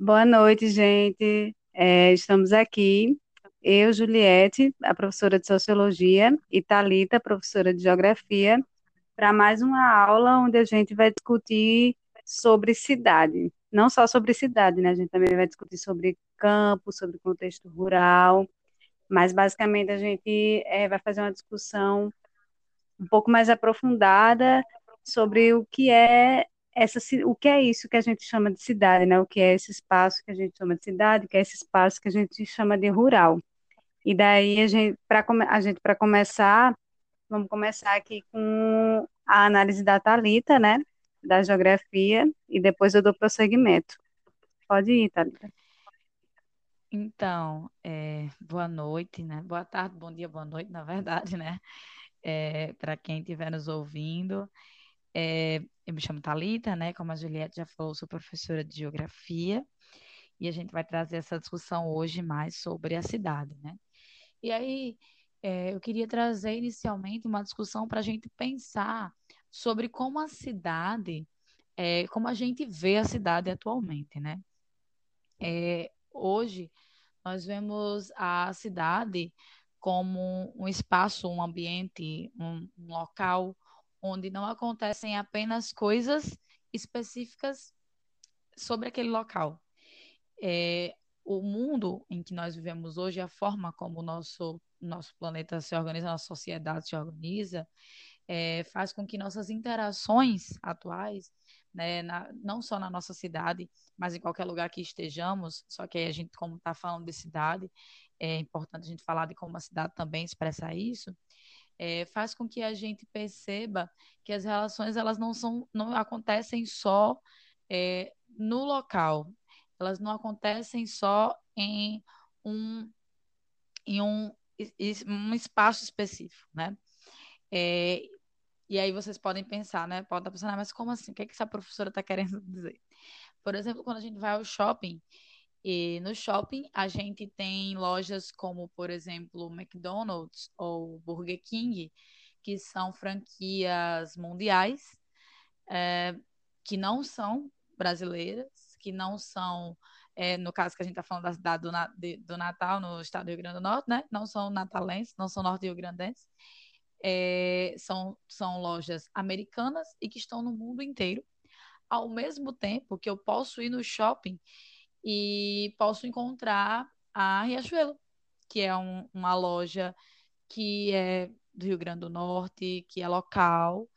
Boa noite, gente. É, estamos aqui, eu, Juliette, a professora de Sociologia, e Thalita, professora de Geografia, para mais uma aula onde a gente vai discutir sobre cidade. Não só sobre cidade, né? A gente também vai discutir sobre campo, sobre contexto rural, mas basicamente a gente é, vai fazer uma discussão um pouco mais aprofundada sobre o que é essa, o que é isso que a gente chama de cidade, né? O que é esse espaço que a gente chama de cidade, o que é esse espaço que a gente chama de rural. E daí a gente, para a gente para começar, vamos começar aqui com a análise da Talita, né? Da geografia e depois eu dou prosseguimento. Pode ir, Thalita. Então, é, boa noite, né? Boa tarde, bom dia, boa noite, na verdade, né? É, para quem estiver nos ouvindo. É, eu me chamo Talita, né? Como a Juliette já falou, sou professora de geografia e a gente vai trazer essa discussão hoje mais sobre a cidade, né? E aí, é, eu queria trazer inicialmente uma discussão para a gente pensar sobre como a cidade, é, como a gente vê a cidade atualmente, né? É, hoje, nós vemos a cidade como um espaço, um ambiente, um, um local onde não acontecem apenas coisas específicas sobre aquele local. É, o mundo em que nós vivemos hoje, a forma como o nosso, nosso planeta se organiza, a nossa sociedade se organiza, é, faz com que nossas interações atuais, né, na, não só na nossa cidade, mas em qualquer lugar que estejamos, só que a gente, como está falando de cidade, é importante a gente falar de como a cidade também expressa isso, é, faz com que a gente perceba que as relações elas não são, não acontecem só é, no local, elas não acontecem só em um em um, um espaço específico, né? É, e aí vocês podem pensar, né? Pode estar pensando, ah, mas como assim? O que, é que essa professora está querendo dizer? Por exemplo, quando a gente vai ao shopping, e no shopping a gente tem lojas como, por exemplo, McDonald's ou Burger King, que são franquias mundiais, é, que não são brasileiras, que não são, é, no caso que a gente está falando da cidade do, de, do, Natal, no estado do Rio Grande do Norte, né? Não são natalenses, não são norte-rio-grandenses. É, são, são lojas americanas e que estão no mundo inteiro. Ao mesmo tempo que eu posso ir no shopping e posso encontrar a Riachuelo, que é um, uma loja que é do Rio Grande do Norte, que é local,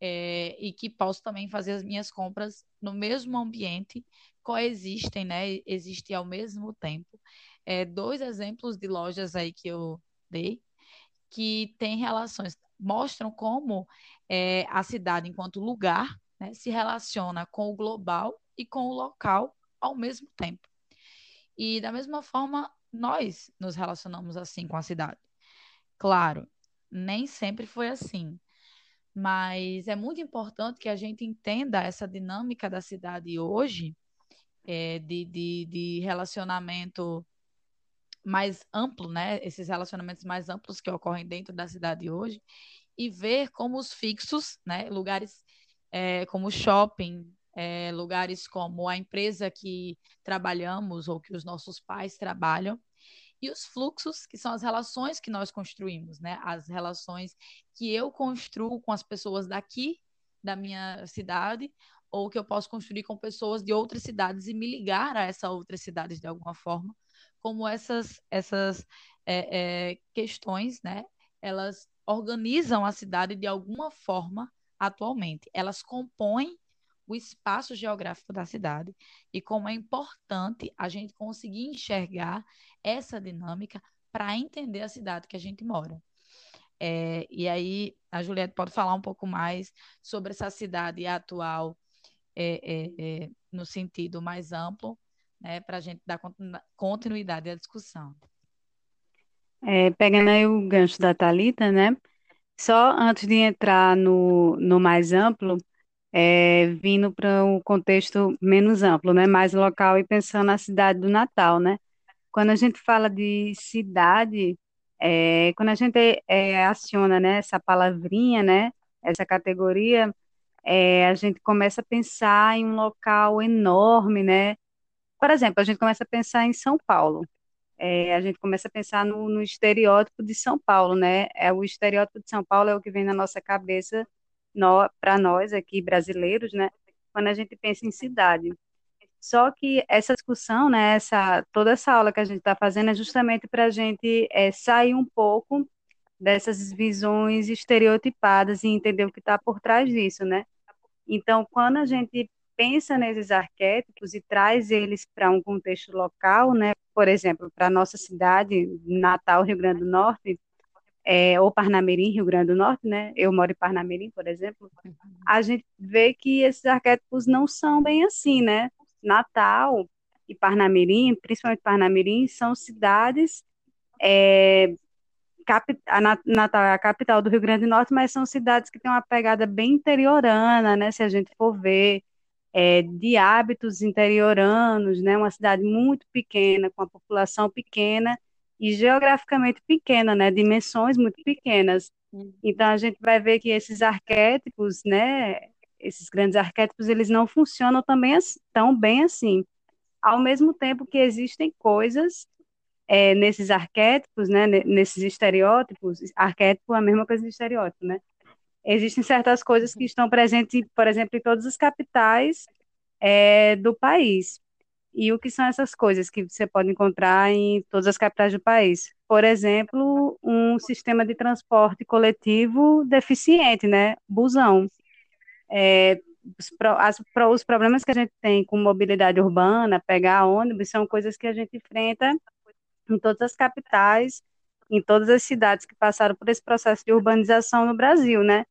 é, e que posso também fazer as minhas compras no mesmo ambiente, coexistem, né? Existem ao mesmo tempo. É, dois exemplos de lojas aí que eu dei, que têm relações, mostram como é, a cidade, enquanto lugar, né, se relaciona com o global e com o local ao mesmo tempo. E da mesma forma, nós nos relacionamos assim com a cidade. Claro, nem sempre foi assim, mas é muito importante que a gente entenda essa dinâmica da cidade hoje, é, de, de, de relacionamento mais amplo, né? Esses relacionamentos mais amplos que ocorrem dentro da cidade hoje, e ver como os fixos, né? Lugares é, como shopping, é, lugares como a empresa que trabalhamos ou que os nossos pais trabalham, e os fluxos, que são as relações que nós construímos, né? As relações que eu construo com as pessoas daqui, da minha cidade, ou que eu posso construir com pessoas de outras cidades e me ligar a essa outras cidades de alguma forma, como essas, essas é, é, questões, né? Elas organizam a cidade de alguma forma atualmente. Elas compõem o espaço geográfico da cidade e como é importante a gente conseguir enxergar essa dinâmica para entender a cidade que a gente mora. É, e aí a Juliette pode falar um pouco mais sobre essa cidade atual é, é, é no sentido mais amplo, né, para a gente dar continuidade à discussão. É, pegando aí o gancho da Talita, né? Só antes de entrar no, no mais amplo, é, vindo para um contexto menos amplo, né, mais local e pensando na cidade do Natal, né? Quando a gente fala de cidade, é, quando a gente é, aciona, né, essa palavrinha, né, essa categoria, é, a gente começa a pensar em um local enorme, né, por exemplo, a gente começa a pensar em São Paulo. É, a gente começa a pensar no, no, estereótipo de São Paulo, né? É o estereótipo de São Paulo é o que vem na nossa cabeça para nós aqui brasileiros, né? Quando a gente pensa em cidade. Só que essa discussão, né? Essa toda essa aula que a gente está fazendo é justamente para a gente é, sair um pouco dessas visões estereotipadas e entender o que está por trás disso, né? Então, quando a gente pensa nesses arquétipos e traz eles para um contexto local, né? Por exemplo, para a nossa cidade, Natal, Rio Grande do Norte, é, ou Parnamirim, Rio Grande do Norte, né? Eu moro em Parnamirim, por exemplo. Uhum. A gente vê que esses arquétipos não são bem assim, né? Natal e Parnamirim, principalmente Parnamirim, são cidades é, a Natal é a capital do Rio Grande do Norte, mas são cidades que têm uma pegada bem interiorana, né? Se a gente for ver, é, de hábitos interioranos, né? Uma cidade muito pequena, com a população pequena e geograficamente pequena, né? Dimensões muito pequenas. Uhum. Então a gente vai ver que esses arquétipos, né? Esses grandes arquétipos, eles não funcionam também tão bem assim. Ao mesmo tempo que existem coisas é, nesses arquétipos, né, nesses estereótipos, arquétipo é a mesma coisa de estereótipo, né? Existem certas coisas que estão presentes, por exemplo, em todas as capitais é, do país. E o que são essas coisas que você pode encontrar em todas as capitais do país? Por exemplo, um sistema de transporte coletivo deficiente, né? Busão. É, os, as, os problemas que a gente tem com mobilidade urbana, pegar ônibus, são coisas que a gente enfrenta em todas as capitais, em todas as cidades que passaram por esse processo de urbanização no Brasil, né?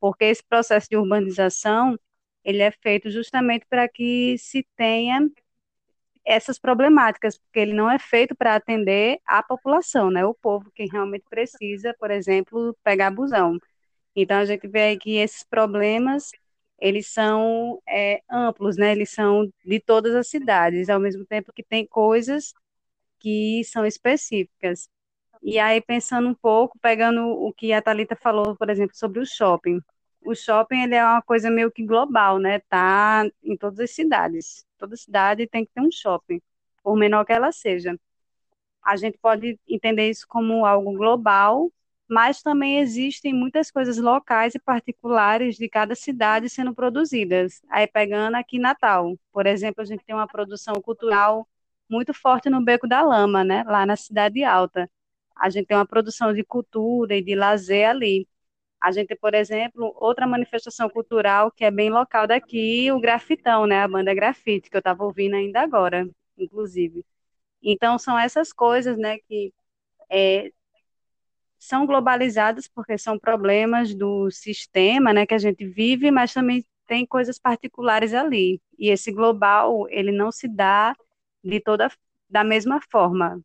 Porque esse processo de urbanização, ele é feito justamente para que se tenha essas problemáticas, porque ele não é feito para atender a população, né? O povo que realmente precisa, por exemplo, pegar busão. Então a gente vê aí que esses problemas eles são é, amplos, né? Eles são de todas as cidades, ao mesmo tempo que tem coisas que são específicas. E aí, pensando um pouco, pegando o que a Thalita falou, por exemplo, sobre o shopping. O shopping ele é uma coisa meio que global, né? Tá em todas as cidades. Toda cidade tem que ter um shopping, por menor que ela seja. A gente pode entender isso como algo global, mas também existem muitas coisas locais e particulares de cada cidade sendo produzidas. Aí pegando aqui Natal, por exemplo, a gente tem uma produção cultural muito forte no Beco da Lama, né, lá na Cidade Alta. A gente tem uma produção de cultura e de lazer ali. A gente por exemplo, outra manifestação cultural que é bem local daqui, o Grafitão, né, a banda Grafite, que eu estava ouvindo ainda agora, inclusive. Então, são essas coisas, né, que é, são globalizadas porque são problemas do sistema, né, que a gente vive, mas também tem coisas particulares ali. E esse global, ele não se dá de toda da mesma forma.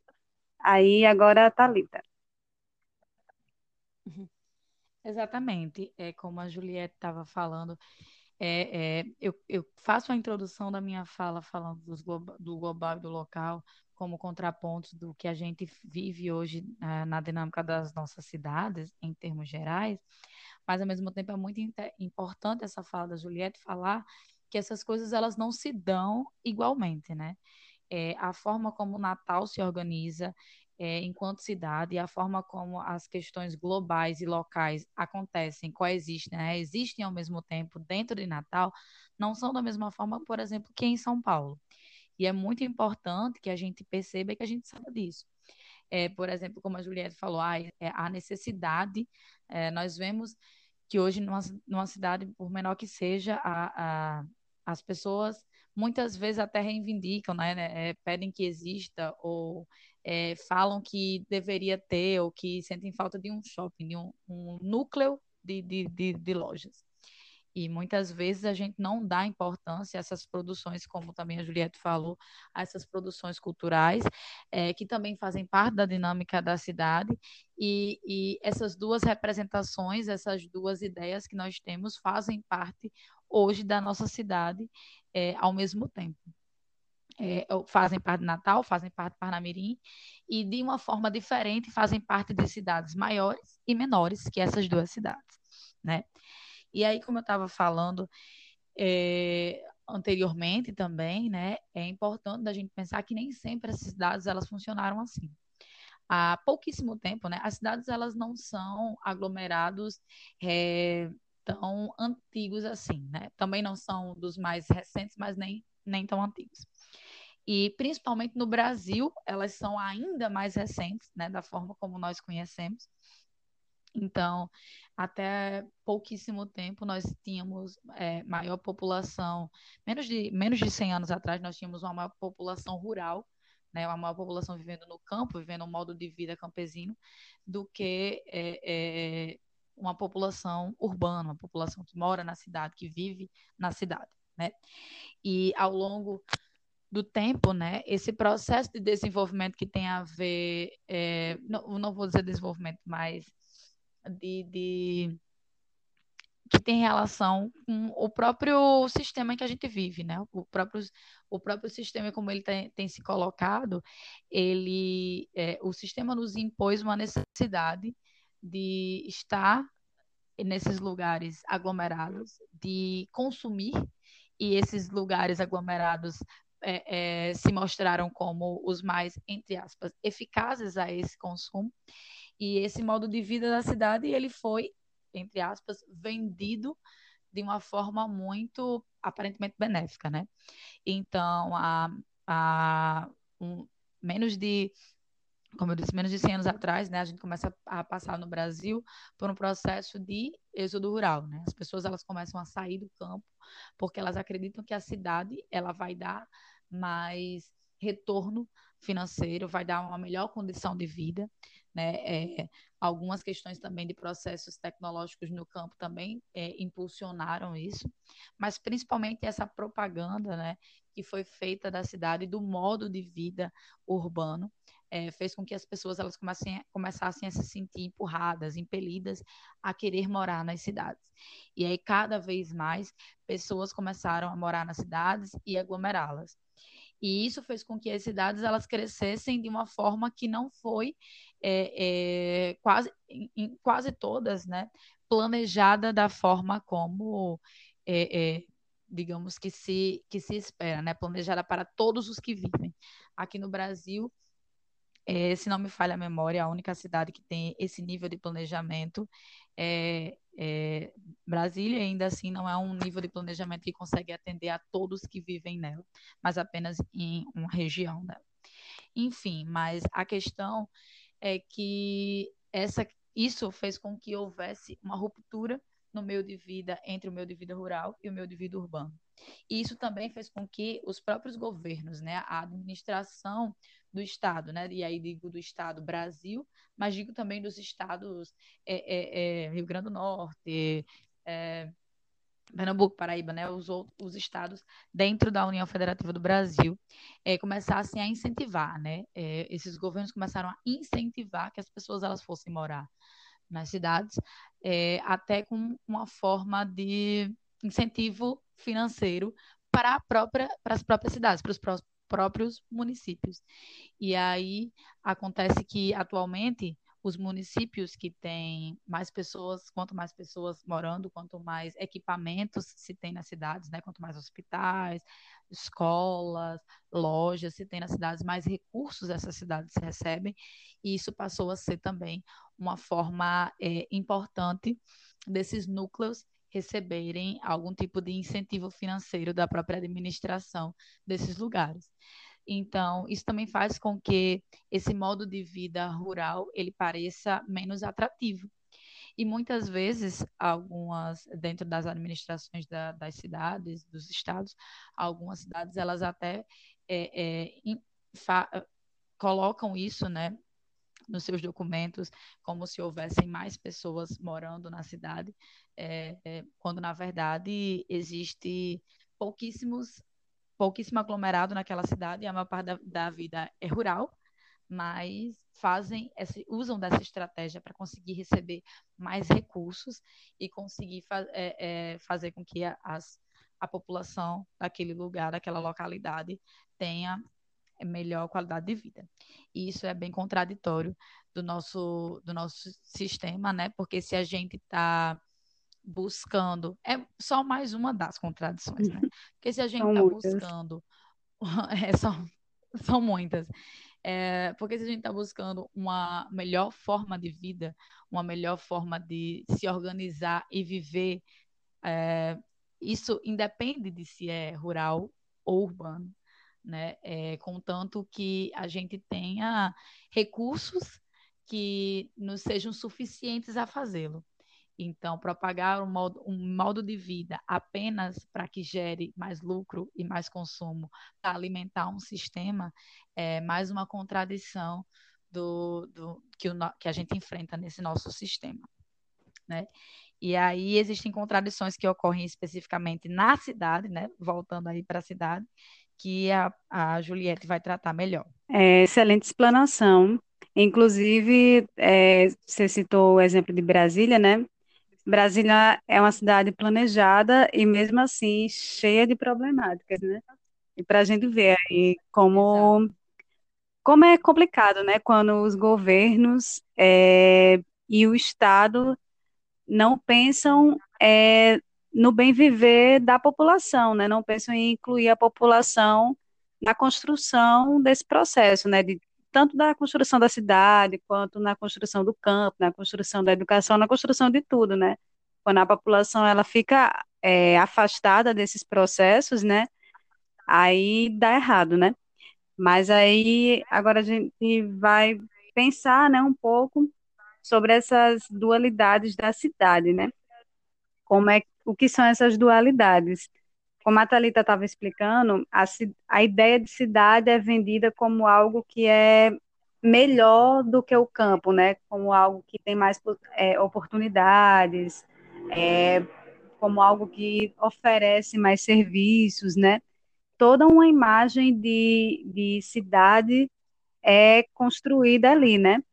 Aí agora a Thalita. Exatamente, é como a Juliette estava falando, é, é, eu, eu, faço a introdução da minha fala falando dos, do global e do local como contrapontos do que a gente vive hoje é, na dinâmica das nossas cidades, em termos gerais, mas ao mesmo tempo é muito importante essa fala da Juliette falar que essas coisas elas não se dão igualmente, né? é, a forma como o Natal se organiza é, enquanto cidade e a forma como as questões globais e locais acontecem, coexistem, né? existem ao mesmo tempo dentro de Natal, não são da mesma forma, por exemplo, que em São Paulo. E é muito importante que a gente perceba que a gente saiba disso. É, por exemplo, como a Juliette falou, a, é, a necessidade, é, nós vemos que hoje, numa, numa cidade, por menor que seja, a, a, as pessoas muitas vezes até reivindicam, né, né pedem que exista ou é, falam que deveria ter ou que sentem falta de um shopping, de um, um núcleo de, de, de, de lojas. E muitas vezes a gente não dá importância a essas produções, como também a Juliette falou, a essas produções culturais, é, que também fazem parte da dinâmica da cidade. E, e essas duas representações, essas duas ideias que nós temos, fazem parte hoje da nossa cidade é, ao mesmo tempo. É, fazem parte de Natal, fazem parte de Parnamirim, e de uma forma diferente fazem parte de cidades maiores e menores que essas duas cidades, né? E aí, como eu estava falando, é, anteriormente também, né, é importante a gente pensar que nem sempre essas cidades elas funcionaram assim. Há pouquíssimo tempo, né, as cidades elas não são aglomerados é, tão antigos assim, né? Também não são dos mais recentes, mas nem, nem tão antigos. E principalmente no Brasil, elas são ainda mais recentes, né, da forma como nós conhecemos. Então, até pouquíssimo tempo nós tínhamos é, maior população, menos de, menos de 100 anos atrás nós tínhamos uma maior população rural, né, uma maior população vivendo no campo, vivendo um modo de vida campesino, do que é, é, uma população urbana, uma população que mora na cidade, que vive na cidade, né? E ao longo do tempo, né, esse processo de desenvolvimento que tem a ver, é, não, não vou dizer desenvolvimento, mas de, de que tem relação com o próprio sistema em que a gente vive, né? O próprio, o próprio sistema, como ele tem, tem se colocado, ele, é, o sistema nos impôs uma necessidade de estar nesses lugares aglomerados, de consumir, e esses lugares aglomerados é, é, se mostraram como os mais, entre aspas, eficazes a esse consumo. E esse modo de vida da cidade, ele foi, entre aspas, vendido de uma forma muito aparentemente benéfica, né? Então, a, a um, menos de como eu disse, menos de 100 anos atrás, né, a gente começa a passar no Brasil por um processo de êxodo rural, né? As pessoas elas começam a sair do campo porque elas acreditam que a cidade ela vai dar mais retorno financeiro, vai dar uma melhor condição de vida, né? É, algumas questões também de processos tecnológicos no campo também é, impulsionaram isso, mas principalmente essa propaganda, né, que foi feita da cidade do modo de vida urbano é, fez com que as pessoas elas comecem, começassem a se sentir empurradas, impelidas a querer morar nas cidades. E aí, cada vez mais, pessoas começaram a morar nas cidades e aglomerá-las. E isso fez com que as cidades elas crescessem de uma forma que não foi é, é, quase, em, quase todas, né, planejada da forma como, é, digamos que se que se espera, né, planejada para todos os que vivem. Aqui no Brasil é, se não me falha a memória, a única cidade que tem esse nível de planejamento é, é, Brasília, ainda assim não é um nível de planejamento que consegue atender a todos que vivem nela, mas apenas em uma região dela. Enfim, mas a questão é que essa, isso fez com que houvesse uma ruptura no meio de vida entre o meio de vida rural e o meio de vida urbano. E isso também fez com que os próprios governos, né, a administração do Estado, né? E aí digo do Estado Brasil, mas digo também dos estados é, é, é, Rio Grande do Norte, é, Pernambuco, Paraíba, né? Os, os estados dentro da União Federativa do Brasil é, começassem a incentivar, né? É, esses governos começaram a incentivar que as pessoas elas fossem morar nas cidades, até com uma forma de incentivo financeiro para, própria, para as próprias cidades, para os próprios municípios. E aí acontece que atualmente os municípios que têm mais pessoas, quanto mais pessoas morando, quanto mais equipamentos se tem nas cidades, né? Quanto mais hospitais, escolas, lojas se tem nas cidades, mais recursos essas cidades recebem. E isso passou a ser também uma forma é, importante desses núcleos receberem algum tipo de incentivo financeiro da própria administração desses lugares. Então, isso também faz com que esse modo de vida rural ele pareça menos atrativo. E muitas vezes, algumas, dentro das administrações da, das cidades, dos estados, algumas cidades, elas até é, é, colocam isso, né, nos seus documentos como se houvessem mais pessoas morando na cidade, é, é, quando na verdade existe pouquíssimos pouquíssimo aglomerado naquela cidade, e a maior parte da, da vida é rural, mas fazem esse, usam dessa estratégia para conseguir receber mais recursos e conseguir fa é, é, fazer com que as, a população daquele lugar, daquela localidade, tenha melhor qualidade de vida. E isso é bem contraditório do nosso, do nosso sistema, né? Porque se a gente está buscando, é só mais uma das contradições, né? Porque se a gente está buscando, é, são, são muitas. É, porque se a gente está buscando uma melhor forma de vida, uma melhor forma de se organizar e viver, é, isso independe de se é rural ou urbano, né? É, contanto que a gente tenha recursos que nos sejam suficientes a fazê-lo. Então, propagar um modo, um modo de vida apenas para que gere mais lucro e mais consumo para alimentar um sistema é mais uma contradição do, do que, o, que a gente enfrenta nesse nosso sistema. Né? E aí existem contradições que ocorrem especificamente na cidade, né? voltando aí para a cidade, que a, a Juliette vai tratar melhor. É, excelente explanação. Inclusive, é, você citou o exemplo de Brasília, né? Brasília é uma cidade planejada e mesmo assim cheia de problemáticas, né? E para a gente ver aí como, como é complicado, né? Quando os governos é, e o Estado não pensam é, no bem viver da população, né? Não pensam em incluir a população na construção desse processo, né? De, tanto da construção da cidade, quanto na construção do campo, na construção da educação, na construção de tudo, né? Quando a população ela fica é, afastada desses processos, né? Aí dá errado, né? Mas aí agora a gente vai pensar, né, um pouco sobre essas dualidades da cidade, né? Como é o que são essas dualidades? Como a Thalita estava explicando, a, a ideia de cidade é vendida como algo que é melhor do que o campo, né? Como algo que tem mais é, oportunidades, é, como algo que oferece mais serviços, né? Toda uma imagem de, de cidade é construída ali, né?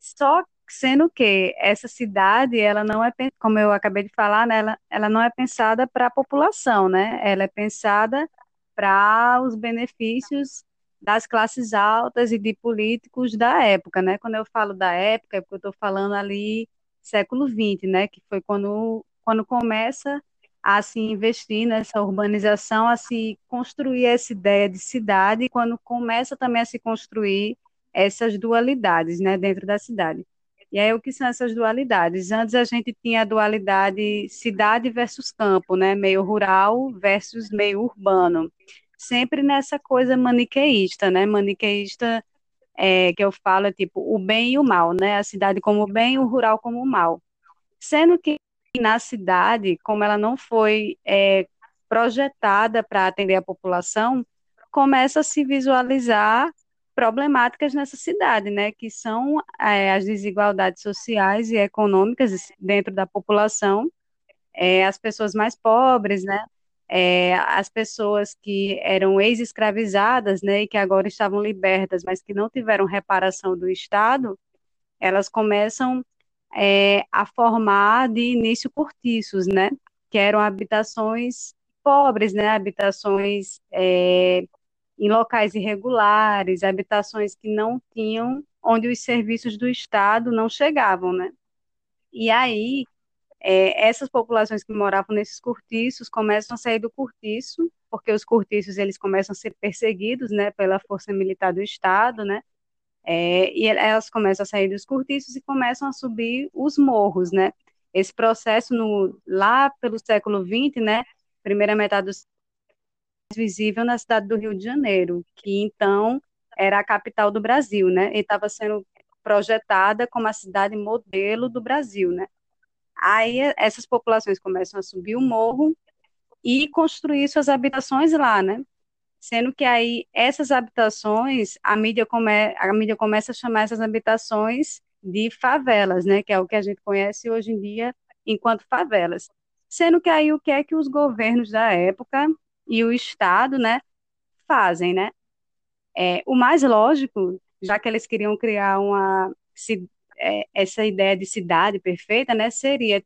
Só sendo que essa cidade, ela não é, como eu acabei de falar, né, ela, ela não é pensada para a população, né? Ela é pensada para os benefícios das classes altas e de políticos da época, né? Quando eu falo da época, é porque eu estou falando ali século XX, né? Que foi quando, quando começa a se investir nessa urbanização, a se construir essa ideia de cidade, quando começa também a se construir essas dualidades, né, dentro da cidade. E aí, o que são essas dualidades? Antes a gente tinha a dualidade cidade versus campo, né? Meio rural versus meio urbano. Sempre nessa coisa maniqueísta, né? Maniqueísta é, que eu falo é tipo o bem e o mal, né? A cidade como bem, o rural como mal. Sendo que na cidade, como ela não foi é, projetada para atender a população, começa a se visualizar problemáticas nessa cidade, né, que são é, as desigualdades sociais e econômicas dentro da população, é, as pessoas mais pobres, né, é, as pessoas que eram ex-escravizadas, né, e que agora estavam libertas, mas que não tiveram reparação do Estado, elas começam é, a formar de início cortiços, né, que eram habitações pobres, né, habitações é, em locais irregulares, habitações que não tinham, onde os serviços do Estado não chegavam, né? E aí, é, essas populações que moravam nesses cortiços começam a sair do cortiço, porque os cortiços eles começam a ser perseguidos, né, pela força militar do Estado, né? É, e elas começam a sair dos cortiços e começam a subir os morros, né? Esse processo no, lá pelo século XX, né? Primeira metade do visível na cidade do Rio de Janeiro, que então era a capital do Brasil, né? E estava sendo projetada como a cidade modelo do Brasil, né? Aí essas populações começam a subir o morro e construir suas habitações lá, né? Sendo que aí essas habitações, a mídia, come, a mídia começa a chamar essas habitações de favelas, né? Que é o que a gente conhece hoje em dia enquanto favelas. Sendo que aí o que é que os governos da época e o Estado, né, fazem, né? É, o mais lógico, já que eles queriam criar uma se, é, essa ideia de cidade perfeita, né, seria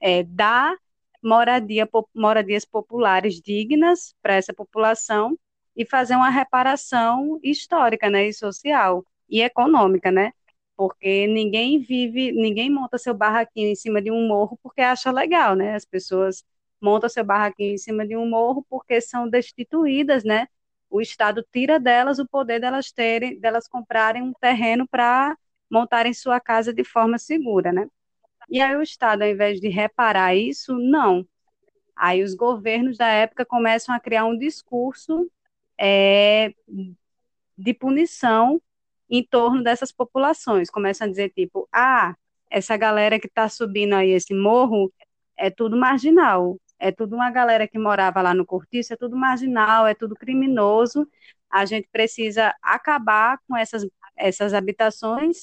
é, dar moradia, moradias populares dignas para essa população e fazer uma reparação histórica, né, e social e econômica, né? porque ninguém vive, ninguém monta seu barraquinho em cima de um morro porque acha legal, né? As pessoas montam seu barraquinho em cima de um morro porque são destituídas, né? O Estado tira delas o poder delas terem, delas comprarem um terreno para montarem sua casa de forma segura, né? E aí o Estado, ao invés de reparar isso, não. Aí os governos da época começam a criar um discurso é, de punição em torno dessas populações. Começam a dizer, tipo, ah, essa galera que está subindo aí esse morro é tudo marginal, é tudo uma galera que morava lá no Cortiço, é tudo marginal, é tudo criminoso. A gente precisa acabar com essas, essas habitações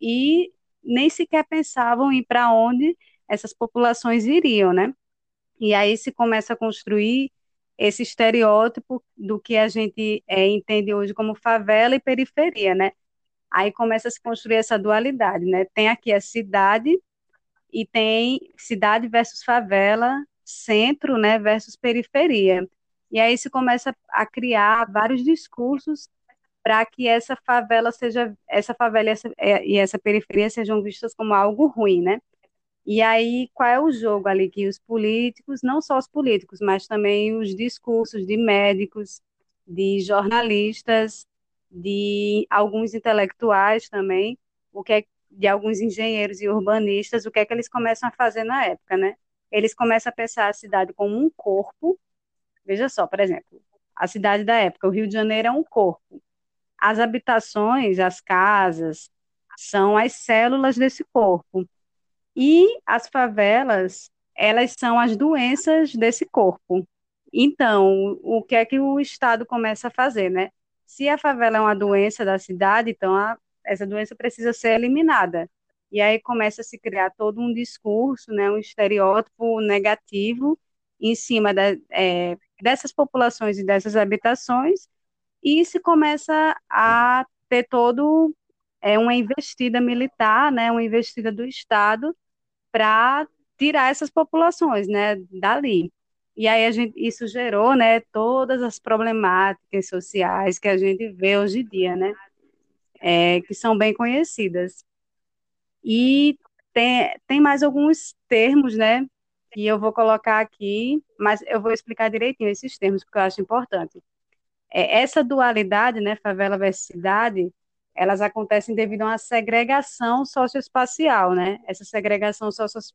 e nem sequer pensavam em para onde essas populações iriam, né? E aí se começa a construir esse estereótipo do que a gente é, entende hoje como favela e periferia, né? Aí começa a se construir essa dualidade, né? Tem aqui a cidade e tem cidade versus favela, centro, né, versus periferia. E aí se começa a criar vários discursos para que essa favela seja, essa favela e essa, é, e essa periferia sejam vistas como algo ruim, né? E aí, qual é o jogo ali que os políticos, não só os políticos, mas também os discursos de médicos, de jornalistas, de alguns intelectuais também, o que é, de alguns engenheiros e urbanistas, o que é que eles começam a fazer na época, né? Eles começam a pensar a cidade como um corpo. Veja só, por exemplo, a cidade da época, o Rio de Janeiro é um corpo. As habitações, as casas, são as células desse corpo. E as favelas, elas são as doenças desse corpo. Então, o que é que o Estado começa a fazer, né? Se a favela é uma doença da cidade, então a, essa doença precisa ser eliminada. E aí começa a se criar todo um discurso, né, um estereótipo negativo em cima da, é, dessas populações e dessas habitações, e se começa a ter todo é, uma investida militar, né, uma investida do Estado para tirar essas populações, né, dali. E aí a gente, isso gerou, né, todas as problemáticas sociais que a gente vê hoje em dia, né, é, que são bem conhecidas. E tem, tem mais alguns termos, né, que eu vou colocar aqui, mas eu vou explicar direitinho esses termos, porque eu acho importante. É, essa dualidade, né, favela versus cidade, elas acontecem devido a uma segregação socioespacial, né? Essa segregação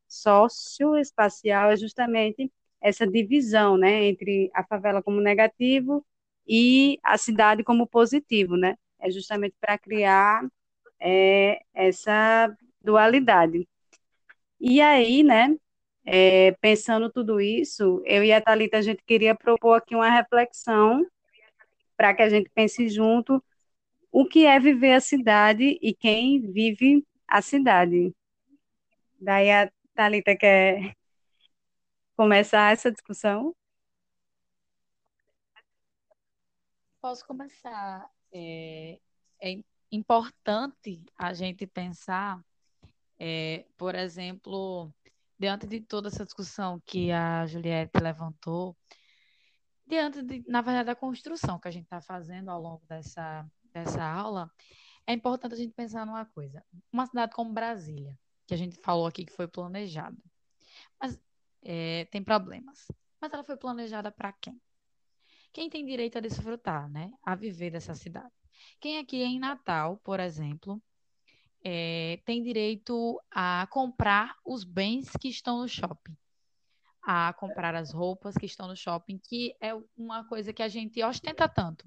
socioespacial é justamente essa divisão, né, entre a favela como negativo e a cidade como positivo, né? É justamente para criar é, essa dualidade. E aí, né, é, pensando tudo isso, eu e a Thalita, a gente queria propor aqui uma reflexão para que a gente pense junto o que é viver a cidade e quem vive a cidade. Daí a Thalita quer começar essa discussão? Posso começar. É, é importante a gente pensar, é, por exemplo, diante de toda essa discussão que a Juliette levantou, diante de, na verdade, da construção que a gente está fazendo ao longo dessa, dessa aula, é importante a gente pensar numa coisa. Uma cidade como Brasília, que a gente falou aqui que foi planejada. Mas é, tem problemas. Mas ela foi planejada para quem? Quem tem direito a desfrutar, né? A viver dessa cidade. Quem aqui em Natal, por exemplo, é, tem direito a comprar os bens que estão no shopping, a comprar as roupas que estão no shopping, que é uma coisa que a gente ostenta tanto.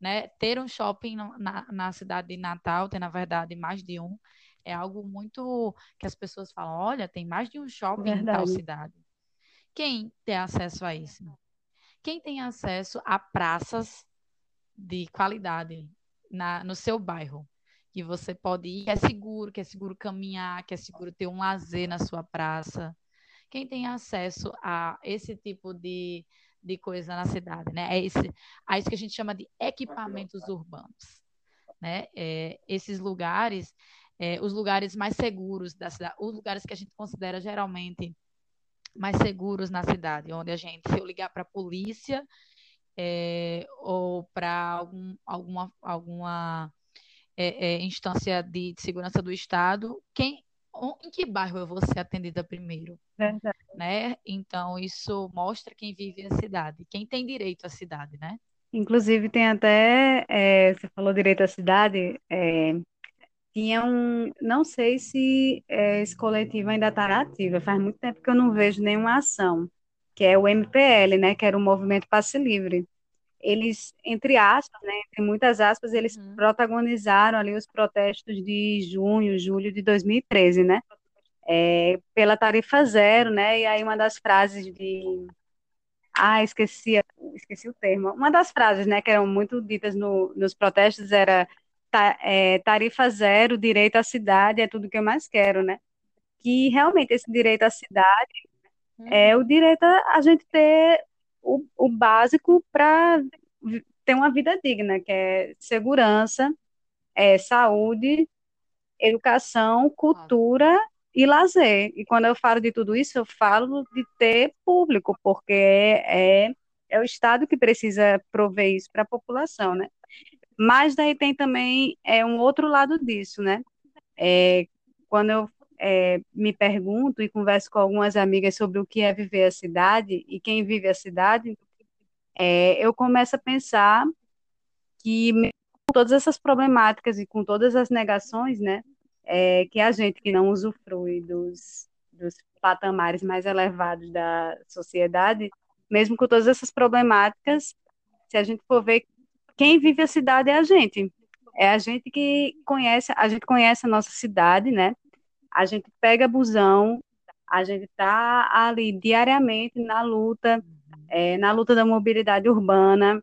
Né? Ter um shopping na, na cidade de Natal, ter na verdade mais de um, é algo muito que as pessoas falam: olha, tem mais de um shopping Verdade. em tal cidade. Quem tem acesso a isso? Quem tem acesso a praças de qualidade na, no seu bairro? Que você pode ir, que é seguro, que é seguro caminhar, que é seguro ter um lazer na sua praça. Quem tem acesso a esse tipo de, de coisa na cidade, né? É esse, a isso que a gente chama de equipamentos urbanos, né? É, esses lugares é, os lugares mais seguros da cidade, os lugares que a gente considera geralmente mais seguros na cidade, onde a gente, se eu ligar para a polícia é, ou para algum, alguma, alguma é, é, instância de, de, segurança do Estado, quem, em que bairro eu vou ser atendida primeiro? Verdade. Né? Então, isso mostra quem vive a cidade, quem tem direito à cidade, né? Inclusive, tem até, é, você falou direito à cidade, é, tinha um, não sei se é, esse coletivo ainda está ativo, faz muito tempo que eu não vejo nenhuma ação, que é o MPL, né, que era o Movimento Passe Livre. Eles, entre aspas, né, entre muitas aspas, eles uhum. protagonizaram ali os protestos de junho, julho de 2013, né, é, pela tarifa zero, né, e aí uma das frases de ah, esqueci, esqueci o termo. Uma das frases, né, que eram muito ditas no, nos protestos era é, tarifa zero, direito à cidade é tudo que eu mais quero, né? Que realmente esse direito à cidade uhum. é o direito a, a gente ter o, o básico para ter uma vida digna, que é segurança, é, saúde, educação, cultura e lazer. E quando eu falo de tudo isso, eu falo de ter público, porque é, é o Estado que precisa prover isso para a população, né? Mas daí tem também é, um outro lado disso, né? É, quando eu é, me pergunto e converso com algumas amigas sobre o que é viver a cidade e quem vive a cidade, é, eu começo a pensar que com todas essas problemáticas e com todas as negações, né, é, que a gente que não usufrui dos, dos patamares mais elevados da sociedade, mesmo com todas essas problemáticas, se a gente for ver quem vive a cidade é a gente. É a gente que conhece, a gente conhece a nossa cidade, né? A gente pega busão, a gente está ali diariamente na luta, é, na luta da mobilidade urbana,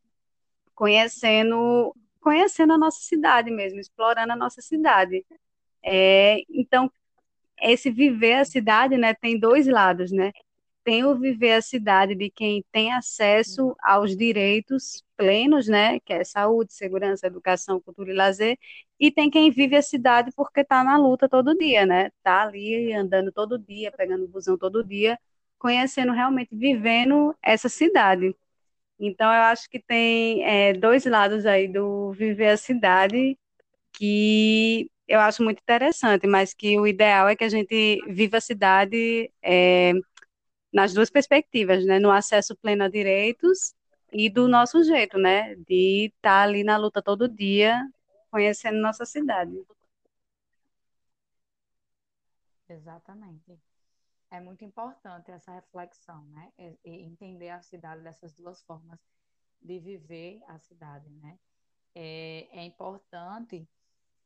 conhecendo, conhecendo a nossa cidade mesmo, explorando a nossa cidade. É, então, esse viver a cidade, né, tem dois lados, né? Tem o viver a cidade de quem tem acesso aos direitos plenos, né, que é saúde, segurança, educação, cultura e lazer, e tem quem vive a cidade porque está na luta todo dia, né, está ali andando todo dia, pegando busão todo dia, conhecendo realmente, vivendo essa cidade. Então, eu acho que tem é, dois lados aí do viver a cidade que eu acho muito interessante, mas que o ideal é que a gente viva a cidade é, nas duas perspectivas, né, no acesso pleno a direitos e do nosso jeito, né? De estar tá ali na luta todo dia, conhecendo nossa cidade. Exatamente. É muito importante essa reflexão, né? E entender a cidade dessas duas formas de viver a cidade, né? É, é importante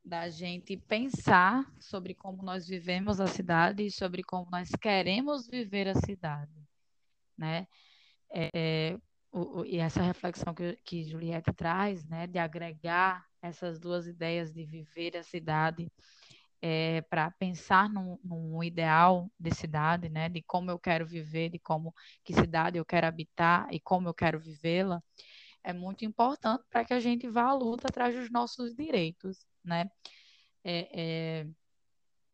da gente pensar sobre como nós vivemos a cidade e sobre como nós queremos viver a cidade, né? É, o, o, e essa reflexão que, que Juliette traz, né, de agregar essas duas ideias de viver a cidade é, para pensar num, num, ideal de cidade, né, de como eu quero viver, de como que cidade eu quero habitar e como eu quero vivê-la, é muito importante para que a gente vá à luta atrás dos nossos direitos, né? É, é,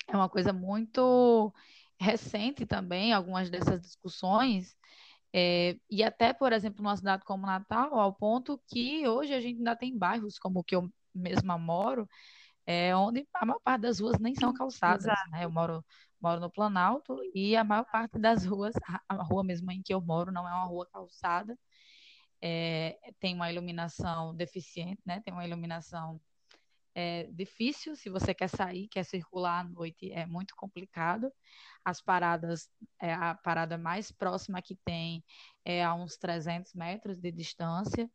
é uma coisa muito recente também, algumas dessas discussões é, e até, por exemplo, numa cidade como Natal, ao ponto que hoje a gente ainda tem bairros como o que eu mesma moro, é, onde a maior parte das ruas nem são calçadas. Né? Eu moro, moro no Planalto e a maior parte das ruas, a rua mesmo em que eu moro, não é uma rua calçada. É, tem uma iluminação deficiente, né? tem uma iluminação é, difícil. Se você quer sair, quer circular à noite, é muito complicado. As paradas, é, a parada mais próxima que tem é a uns 300 metros de distância.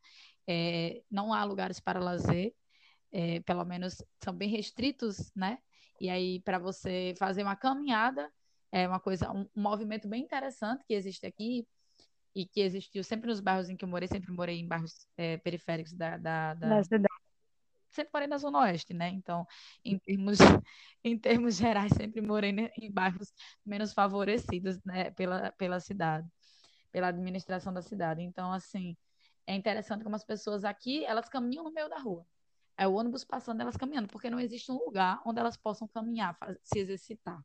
É, não há lugares para lazer, é, pelo menos são bem restritos, né? E aí, para você fazer uma caminhada, é uma coisa, um, um movimento bem interessante que existe aqui e que existiu sempre nos bairros em que eu morei, sempre morei em bairros é, periféricos da, da, da, sempre morei na Zona Oeste, né? Então, em termos, em termos gerais, sempre morei em bairros menos favorecidos, né, pela, pela cidade, pela administração da cidade. Então, assim, é interessante como as pessoas aqui, elas caminham no meio da rua. É o ônibus passando, elas caminhando, porque não existe um lugar onde elas possam caminhar, se exercitar.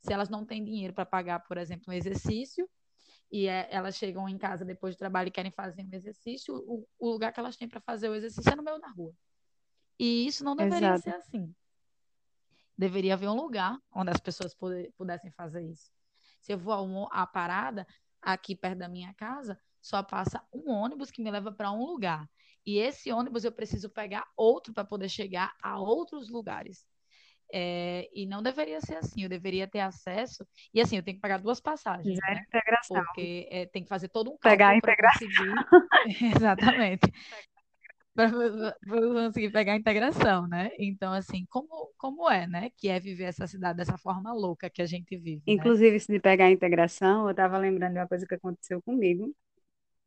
Se elas não têm dinheiro para pagar, por exemplo, um exercício, e é, elas chegam em casa depois do trabalho e querem fazer um exercício, o, o lugar que elas têm para fazer o exercício é no meio da rua. E isso não deveria exato. ser assim. Deveria haver um lugar onde as pessoas pudessem fazer isso. Se eu vou à parada, aqui perto da minha casa, só passa um ônibus que me leva para um lugar. E esse ônibus eu preciso pegar outro para poder chegar a outros lugares. É, e não deveria ser assim, eu deveria ter acesso. E assim, eu tenho que pagar duas passagens, Zero né? integração. Porque é, tem que fazer todo um Pegar a cálculo conseguir. Exatamente. Para conseguir pegar a integração, né? Então, assim, como, como é, né? Que é viver essa cidade dessa forma louca que a gente vive, né? Inclusive, se de pegar a integração, eu estava lembrando de uma coisa que aconteceu comigo,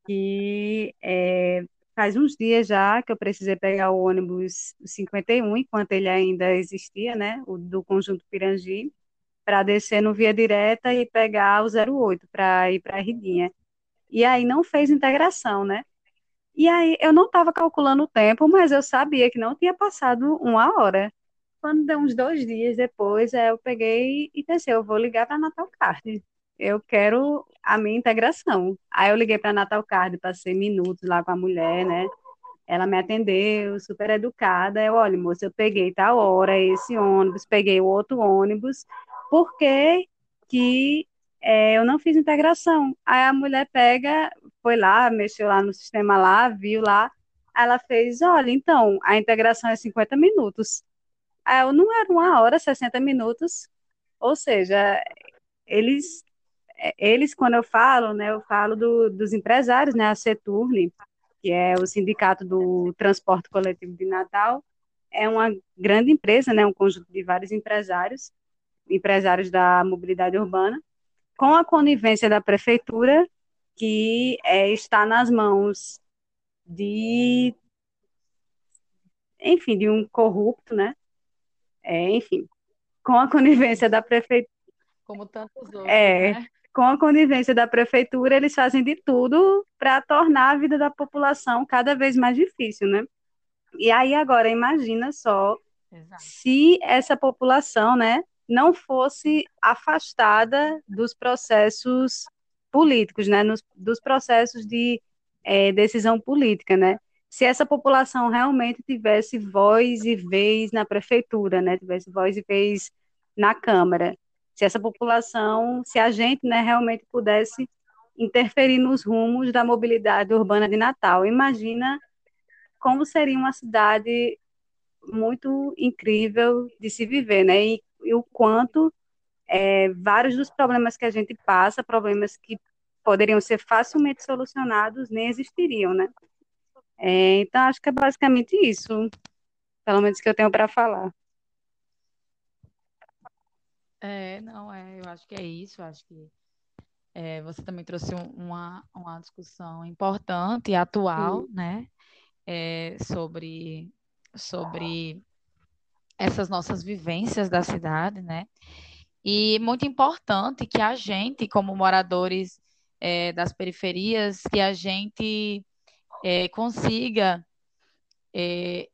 que é, faz uns dias já que eu precisei pegar o ônibus 51, enquanto ele ainda existia, né? O do Conjunto Pirangi, para descer no Via Direta e pegar o 08 para ir para a Ridinha. E aí não fez integração, né? E aí eu não estava calculando o tempo, mas eu sabia que não tinha passado uma hora. Quando deu uns dois dias depois, eu peguei e pensei, eu vou ligar para a Natal Card. Eu quero a minha integração. Aí eu liguei para a Natal Card, passei minutos lá com a mulher, né? Ela me atendeu, super educada. Eu, olha, moça, eu peguei tal hora esse ônibus, peguei o outro ônibus, porque que é, eu não fiz integração. Aí a mulher pega, foi lá, mexeu lá no sistema lá, viu lá, ela fez, olha, então, a integração é 50 minutos. Aí eu, não era uma hora, 60 minutos, ou seja, eles, eles quando eu falo, né, eu falo do, dos empresários, né, a Seturne, que é o sindicato do transporte coletivo de Natal, é uma grande empresa, né, um conjunto de vários empresários, empresários da mobilidade urbana, com a conivência da prefeitura, que é, está nas mãos de, enfim, de um corrupto, né? É, enfim, com a conivência da prefeitura. Como tantos outros, é, né? Com a conivência da prefeitura, eles fazem de tudo para tornar a vida da população cada vez mais difícil, né? E aí agora imagina só Exato. se essa população, né, não fosse afastada dos processos políticos, né, nos, dos processos de é, decisão política, né? Se essa população realmente tivesse voz e vez na prefeitura, né, tivesse voz e vez na Câmara, se essa população, se a gente, né, realmente pudesse interferir nos rumos da mobilidade urbana de Natal, imagina como seria uma cidade muito incrível de se viver, né? E e o quanto é, vários dos problemas que a gente passa, problemas que poderiam ser facilmente solucionados, nem existiriam, né? É, então, acho que é basicamente isso, pelo menos que eu tenho para falar. É, não, é, eu acho que é isso, acho que é, você também trouxe uma, uma discussão importante e atual, Sim. né, é, sobre, sobre essas nossas vivências da cidade, né? E muito importante que a gente, como moradores é, das periferias, que a gente é, consiga é,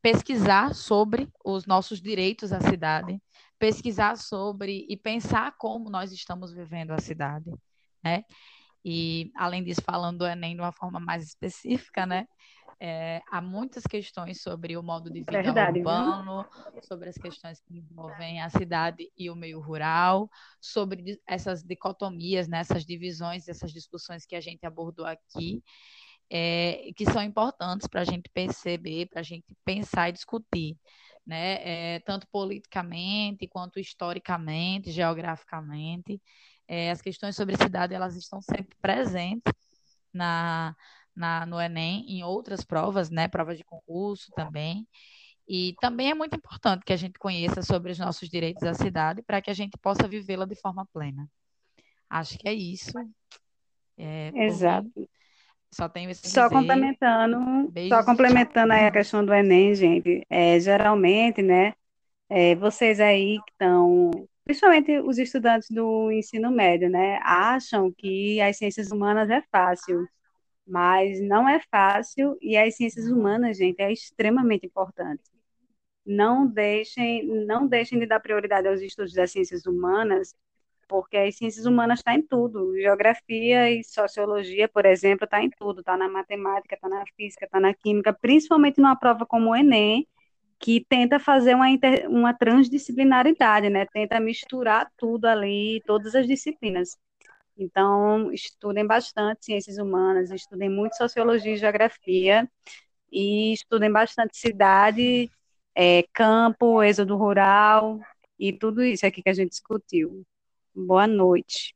pesquisar sobre os nossos direitos à cidade, pesquisar sobre e pensar como nós estamos vivendo a cidade, né? E, além disso, falando do Enem de uma forma mais específica, né? É, há muitas questões sobre o modo de vida Verdade, urbano, viu? sobre as questões que envolvem a cidade e o meio rural, sobre essas dicotomias, né, essas divisões, essas discussões que a gente abordou aqui, é, que são importantes para a gente perceber, para a gente pensar e discutir. Né, é, tanto politicamente quanto historicamente, geograficamente, é, as questões sobre cidade elas estão sempre presentes na, na, no Enem, em outras provas, né, provas de concurso também. E também é muito importante que a gente conheça sobre os nossos direitos à cidade para que a gente possa vivê-la de forma plena. Acho que é isso. É, Exato. Só tenho esse Só dizer. complementando, Beijos só complementando aí a questão do Enem, gente. É, geralmente, né, é, vocês aí que estão, principalmente os estudantes do ensino médio, né, acham que as ciências humanas é fácil mas não é fácil e as ciências humanas, gente, é extremamente importante. Não deixem, não deixem de dar prioridade aos estudos das ciências humanas, porque as ciências humanas estão tá em tudo. Geografia e sociologia, por exemplo, está em tudo. Está na matemática, está na física, está na química, principalmente numa prova como o Enem, que tenta fazer uma, inter, uma transdisciplinaridade, né? Tenta misturar tudo ali, todas as disciplinas. Então, estudem bastante ciências humanas, estudem muito sociologia e geografia, e estudem bastante cidade, é, campo, êxodo rural, e tudo isso aqui que a gente discutiu. Boa noite.